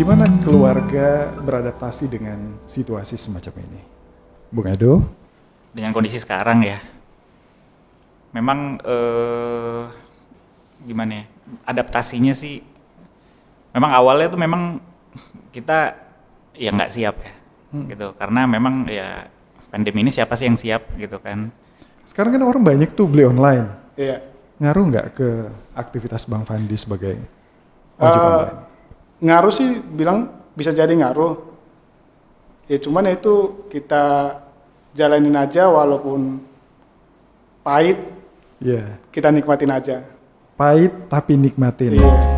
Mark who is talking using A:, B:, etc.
A: Gimana keluarga beradaptasi dengan situasi semacam ini? Bung Edo?
B: Dengan kondisi sekarang ya, memang eh, gimana ya, adaptasinya sih, memang awalnya tuh memang kita ya nggak siap ya, gitu. Karena memang ya pandemi ini siapa sih yang siap gitu kan?
A: Sekarang kan orang banyak tuh beli online.
C: Iya.
A: Ngaruh nggak ke aktivitas Bang Fandi sebagai ojek
C: Eh,
A: online?
C: Ngaruh sih bilang bisa jadi ngaruh. Ya cuman ya itu kita jalanin aja walaupun pahit
A: Iya.
C: kita nikmatin aja.
A: Pahit tapi nikmatin.
C: Iya.